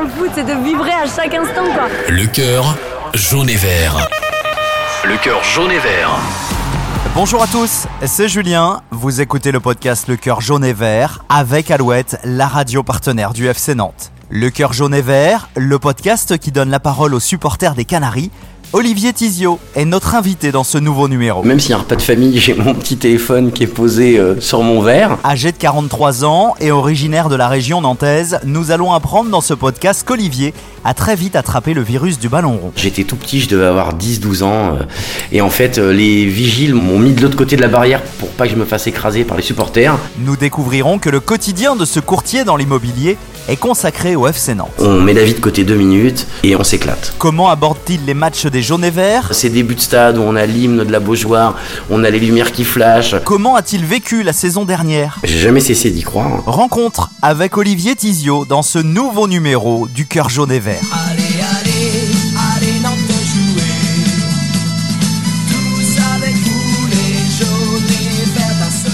dans le foot, c'est de vibrer à chaque instant, quoi. Le cœur jaune et vert. Le cœur jaune et vert. Bonjour à tous, c'est Julien. Vous écoutez le podcast Le cœur jaune et vert avec Alouette, la radio partenaire du FC Nantes. Le cœur jaune et vert, le podcast qui donne la parole aux supporters des Canaries Olivier Tizio est notre invité dans ce nouveau numéro. Même s'il n'y a un repas de famille, j'ai mon petit téléphone qui est posé euh, sur mon verre. Âgé de 43 ans et originaire de la région nantaise, nous allons apprendre dans ce podcast qu'Olivier a très vite attrapé le virus du ballon rond. J'étais tout petit, je devais avoir 10-12 ans. Euh, et en fait, euh, les vigiles m'ont mis de l'autre côté de la barrière pour pas que je me fasse écraser par les supporters. Nous découvrirons que le quotidien de ce courtier dans l'immobilier est consacré au FC Nantes. On met la vie de côté deux minutes et on s'éclate. Comment aborde-t-il les matchs des jaunes et verts Ces débuts de stade où on a l'hymne de la Beaujoire, on a les lumières qui flashent. Comment a-t-il vécu la saison dernière? J'ai jamais cessé d'y croire. Rencontre avec Olivier Tizio dans ce nouveau numéro du Cœur jaune et vert. Allez, allez.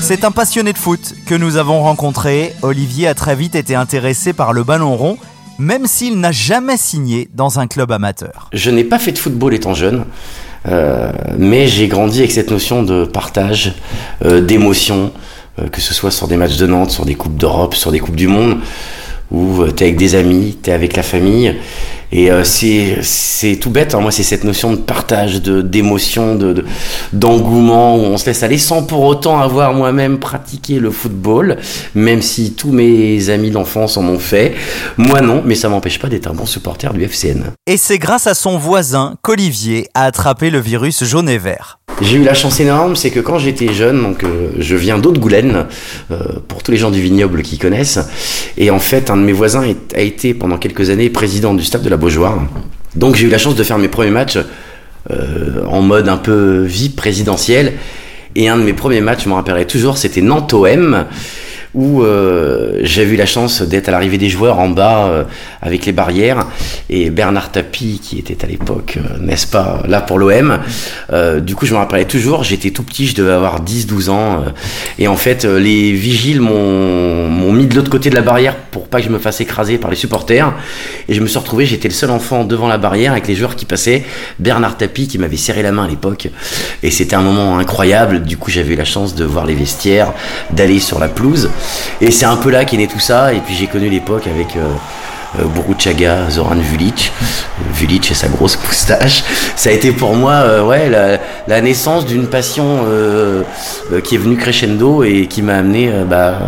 C'est un passionné de foot que nous avons rencontré. Olivier a très vite été intéressé par le ballon rond, même s'il n'a jamais signé dans un club amateur. Je n'ai pas fait de football étant jeune. euh, mais j'ai grandi avec cette notion de partage, euh, d'émotion, euh, que ce soit sur des matchs de Nantes, sur des coupes d'Europe, sur des coupes du monde, où tu es avec des amis, tu es avec la famille. Et euh, c'est tout bête, hein. moi c'est cette notion de partage, d'émotion, de- d'engouement, où on se laisse aller sans pour autant avoir moi-même pratiqué le football, même si tous mes amis d'enfance en ont fait. Moi non, mais ça m'empêche pas d'être un bon supporter du FCN. Et c'est grâce à son voisin qu'Olivier a attrapé le virus jaune et vert. J'ai eu la chance énorme, c'est que quand j'étais jeune, donc euh, je viens d'Haute-Goulaine, euh, pour tous les gens du vignoble qui connaissent, et en fait un de mes voisins a été pendant quelques années président du staff de la Beaujoire. Donc j'ai eu la chance de faire mes premiers matchs euh, en mode un peu vie présidentielle, et un de mes premiers matchs, je me rappellerai toujours, c'était Nantes-OM, où euh, j'ai eu la chance d'être à l'arrivée des joueurs en bas euh, avec les barrières. Et Bernard Tapie qui était à l'époque euh, n'est-ce pas là pour l'OM euh, du coup je me rappelais toujours. J'étais tout petit je devais avoir 10-12 ans euh, et en fait les vigiles m'ont m'ont mis de l'autre côté de la barrière pour pas que je me fasse écraser par les supporters. Et je me suis retrouvé j'étais le seul enfant devant la barrière avec les joueurs qui passaient. Bernard Tapie qui m'avait serré la main à l'époque. Et c'était un moment incroyable. Du coup j'avais eu la chance de voir les vestiaires d'aller sur la pelouse et c'est un peu là qu'est né tout ça. Et puis j'ai connu l'époque avec euh, Boruchaga, Zoran Vulic, Vulic et sa grosse moustache. Ça a été pour moi euh, ouais, la, naissance d'une passion euh, euh, qui est venue crescendo et qui m'a amené euh, bah,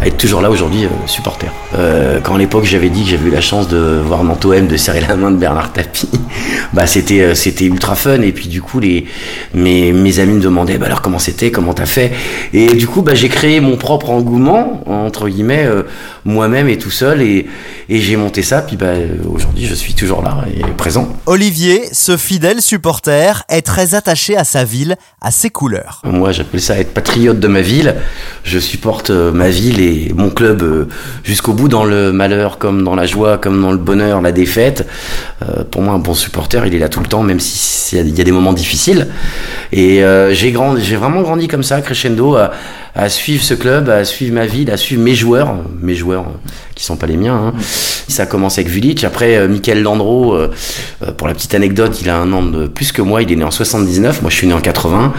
à être toujours là aujourd'hui, euh, supporter. Euh, quand à l'époque j'avais dit que j'avais eu la chance de voir Nantoem, de serrer la main de Bernard Tapie, bah, c'était, euh, c'était ultra fun. Et puis du coup, les, mes, mes amis me demandaient bah, alors comment c'était, comment t'as fait? Et du coup, bah, j'ai créé mon propre engouement, entre guillemets, euh, moi-même et tout seul. Et, et j'ai ça. Puis bah, aujourd'hui, je suis toujours là et présent. Olivier, ce fidèle supporter, est très attaché à sa ville, à ses couleurs. Moi, j'appelle ça être patriote de ma ville. Je supporte euh, ma ville et mon club euh, jusqu'au bout, dans le malheur comme dans la joie, comme dans le bonheur, la défaite. Euh, pour moi, un bon supporter, il est là tout le temps, même si il y a des moments difficiles. Et euh, j'ai grandi, j'ai vraiment grandi comme ça, crescendo, à, à suivre ce club, à suivre ma ville, à suivre mes joueurs, mes joueurs euh, qui sont pas les miens. hein. Ça a commencé avec Vulic. Après, euh, Michael Landreau, euh, pour la petite anecdote, il a un an de plus que moi. Il est né en 79. Moi, je suis né en 80.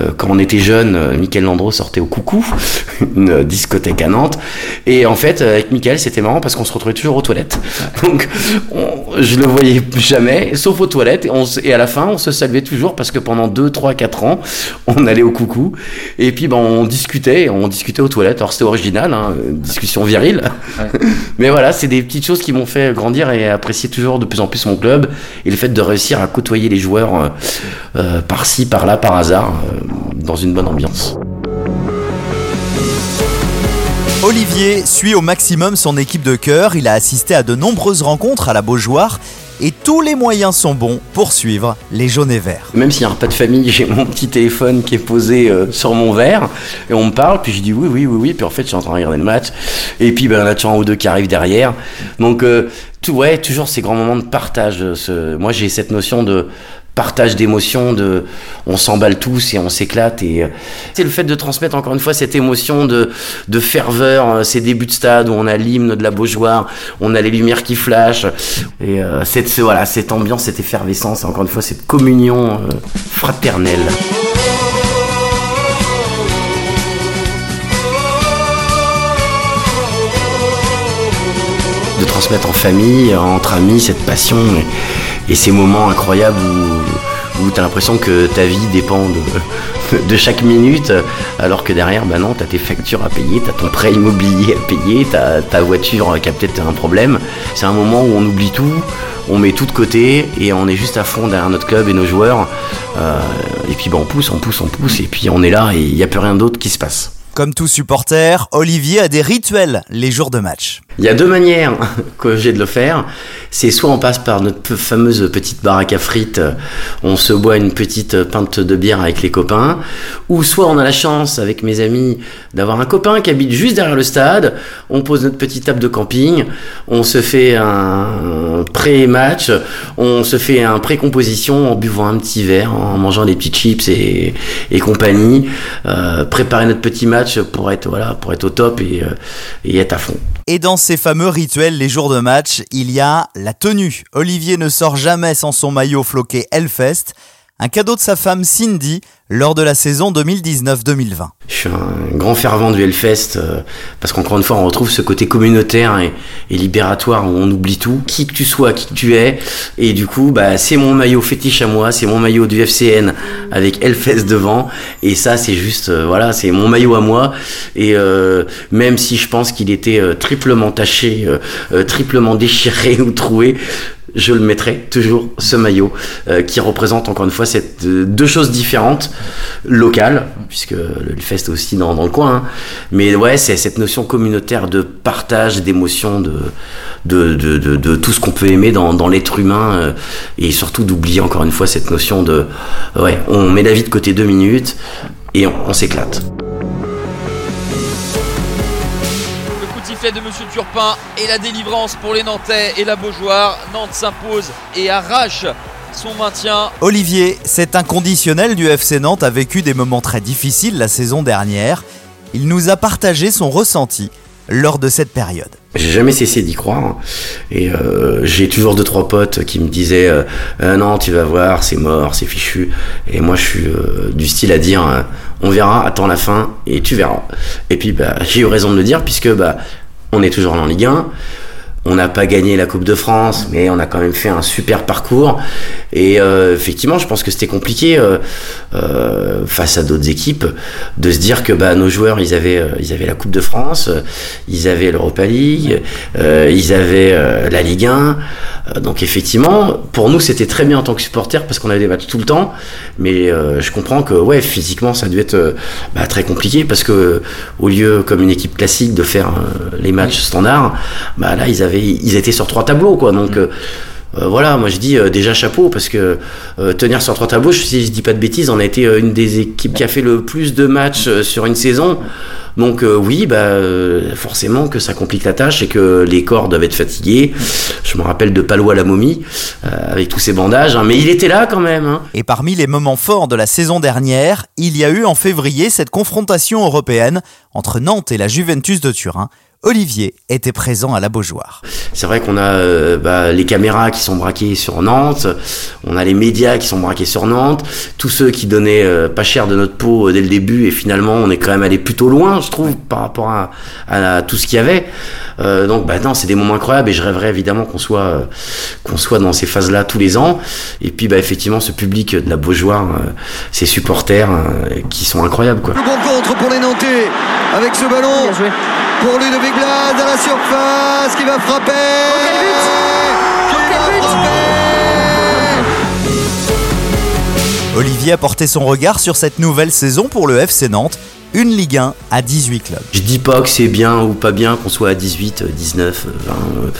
Euh, quand on était jeune, Michael Landreau sortait au Coucou, une discothèque à Nantes. Et en fait, avec Michael, c'était marrant parce qu'on se retrouvait toujours aux toilettes. Donc, on- je le voyais jamais, sauf aux toilettes. Et, on et à la fin, on se saluait toujours parce que pendant 2, 3, 4 ans, on allait au Coucou. Et puis, ben, on discutait, on discutait aux toilettes. Alors, c'était original, hein, une discussion virile. Mais voilà, c'est des petites choses qui m'ont fait grandir et apprécier toujours de plus en plus mon club. Et le fait de réussir à côtoyer les joueurs euh, euh, par-ci, par-là, par hasard, euh, dans une bonne ambiance. Olivier suit au maximum son équipe de cœur, il a assisté à de nombreuses rencontres à la Beaujoire et tous les moyens sont bons pour suivre les jaunes et verts. Même s'il n'y a un repas de famille, j'ai mon petit téléphone qui est posé euh, sur mon verre et on me parle, puis je dis oui, oui, oui, oui, puis en fait je suis en train de regarder le match et puis ben, il y en a toujours un ou deux qui arrivent derrière. Donc euh, tout, ouais, toujours ces grands moments de partage. euh, moi j'ai cette notion de partage d'émotions, de on s'emballe tous et on s'éclate et euh, c'est le fait de transmettre encore une fois cette émotion de, de ferveur, euh, ces débuts de stade où on a l'hymne de la Beaujoire, on a les lumières qui flashent et euh, cette ce- voilà cette ambiance, cette effervescence, encore une fois cette communion fraternelle. de transmettre en famille, entre amis, cette passion et, et ces moments incroyables où, où tu as l'impression que ta vie dépend de, de chaque minute, alors que derrière, bah non, tu as tes factures à payer, tu as ton prêt immobilier à payer, tu as ta voiture qui a peut-être un problème. C'est un moment où on oublie tout, on met tout de côté et on est juste à fond derrière notre club et nos joueurs. Euh, et puis bah, on pousse, on pousse, on pousse, et puis on est là et il n'y a plus rien d'autre qui se passe. Comme tout supporter, Olivier a des rituels les jours de match. Il y a deux manières que j'ai de le faire. C'est soit on passe par notre fameuse petite baraque à frites, euh, on se boit une petite pinte de bière avec les copains, ou soit on a la chance avec mes amis d'avoir un copain qui habite juste derrière le stade, on pose notre petite table de camping, on se fait un pré-match, on se fait un pré-composition en buvant un petit verre, en mangeant des petits chips et, compagnie, euh, préparer notre petit match pour être voilà pour être au top et, euh, et être à fond. Et dans ces fameux rituels les jours de match, il y a la tenue. Olivier ne sort jamais sans son maillot floqué Hellfest, un cadeau de sa femme Cindy lors de la saison 2019-2020. Je suis un grand fervent du Hellfest euh, parce qu'encore une fois, on retrouve ce côté communautaire et, libératoire où on oublie tout, qui que tu sois, qui que tu es. Et du coup, bah, c'est mon maillot fétiche à moi, c'est mon maillot du FCN avec Hellfest devant. Et ça, c'est juste, euh, voilà, c'est mon maillot à moi. Et euh, même si je pense qu'il était triplement taché, triplement déchiré ou troué, je le mettrai toujours ce maillot euh, qui représente encore une fois cette euh, deux choses différentes locales puisque le Hellfest est aussi dans, le coin hein. mais ouais c'est cette notion communautaire de partage d'émotions de de, de, de, tout ce qu'on peut aimer dans, l'être humain euh, et surtout d'oublier encore une fois cette notion de ouais on met la vie de côté deux minutes et on s'éclate sifflet de Monsieur Turpin et la délivrance pour les Nantais et la Beaujoire. Nantes s'impose et arrache son maintien. Olivier, cet inconditionnel du FC Nantes a vécu des moments très difficiles la saison dernière. Il nous a partagé son ressenti lors de cette période. J'ai jamais cessé d'y croire. Et euh, j'ai toujours deux trois potes qui me disaient euh, Euh, non, tu vas voir, c'est mort, c'est fichu. Et moi, je suis euh, du style à dire euh, on verra, attends la fin et tu verras. Et puis, bah, j'ai eu raison de le dire puisque bah, on est toujours en Ligue 1. On n'a pas gagné la Coupe de France, mais on a quand même fait un super parcours. Et euh, effectivement, je pense que c'était compliqué euh, euh, face à d'autres équipes de se dire que bah, nos joueurs, ils avaient, euh, ils avaient la Coupe de France, euh, ils avaient l'Europa League, euh, ils avaient la Ligue 1. Euh, donc effectivement, pour nous, c'était très bien en tant que supporters parce qu'on avait des matchs tout le temps. Mais je comprends que ouais, physiquement, ça a dû être bah, très compliqué parce que au lieu, comme une équipe classique, de faire les matchs standards, bah là, ils avaient, ils étaient sur trois tableaux, quoi. Donc euh, euh, voilà, moi je dis euh, déjà chapeau parce que euh, tenir sur trois tableaux, si je dis pas de bêtises, on a été une des équipes qui a fait le plus de matchs sur une saison. Donc oui, bah forcément que ça complique la tâche et que les corps doivent être fatigués. Je me rappelle de Palois la momie avec tous ces bandages, hein, mais il était là quand même. Hein. Et parmi les moments forts de la saison dernière, il y a eu en février cette confrontation européenne entre Nantes et la Juventus de Turin. Olivier était présent à la Beaujoire. C'est vrai qu'on a euh, bah, les caméras qui sont braquées sur Nantes, on a les médias qui sont braqués sur Nantes, tous ceux qui donnaient euh, pas cher de notre peau euh, dès le début et finalement on est quand même allé plutôt loin, je trouve, par rapport à, à tout ce qu'il y avait. Euh, donc bah non, c'est des moments incroyables et je rêverais évidemment qu'on soit euh, qu'on soit dans ces phases-là tous les ans. Et puis bah effectivement ce public de la Beaujoire, euh, ces supporters euh, qui sont incroyables quoi. Le bon contre pour les Nantais avec ce ballon pour Ludovic Blas à la surface qui va frapper. Qui va frapper Olivier a porté son regard sur cette nouvelle saison pour le FC Nantes, une Ligue 1 à 18 clubs. Je dis pas que c'est bien ou pas bien qu'on soit à 18, euh, 19, euh, 20. euh,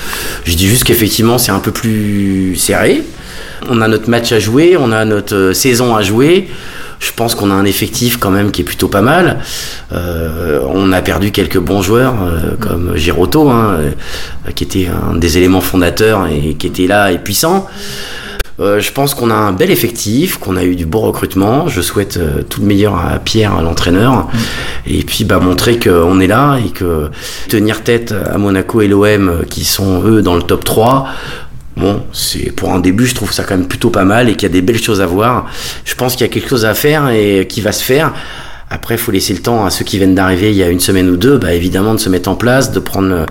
Je dis juste qu'effectivement c'est un peu plus serré. On a notre match à jouer, on a notre euh, saison à jouer. Je pense qu'on a un effectif quand même qui est plutôt pas mal. Euh, on a perdu quelques bons joueurs euh, comme Girotto, hein, qui était un des éléments fondateurs et qui était là et puissant. Euh, je pense qu'on a un bel effectif, qu'on a eu du beau recrutement. Je souhaite euh, tout le meilleur à Pierre, à l'entraîneur. Et puis bah, montrer qu'on est là et que tenir tête à Monaco et l'OM euh, qui sont eux dans le top 3. Bon, c'est pour un début, je trouve ça quand même plutôt pas mal et qu'il y a des belles choses à voir. Je pense qu'il y a quelque chose à faire et qui va se faire. Après, il faut laisser le temps à ceux qui viennent d'arriver il y a une semaine ou deux, bah, évidemment, de se mettre en place, de prendre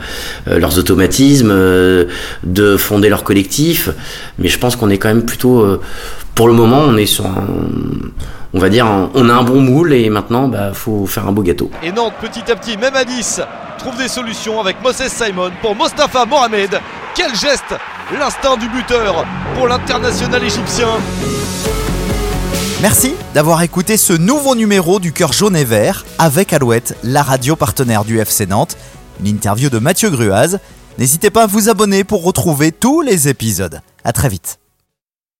euh, leurs automatismes, euh, de fonder leur collectif. Mais je pense qu'on est quand même plutôt, euh, pour le moment, on est sur un, on va dire, on a un bon moule et maintenant, bah, faut faire un beau gâteau. Et Nantes, petit à petit, même à 10, trouve des solutions avec Moses Simon pour Mostafa Mohamed. Quel geste L'instinct du buteur pour l'international égyptien. Merci d'avoir écouté ce nouveau numéro du Cœur jaune et vert avec Alouette, la radio partenaire du FC Nantes. Une interview de Mathieu Gruaz. N'hésitez pas à vous abonner pour retrouver tous les épisodes. À très vite.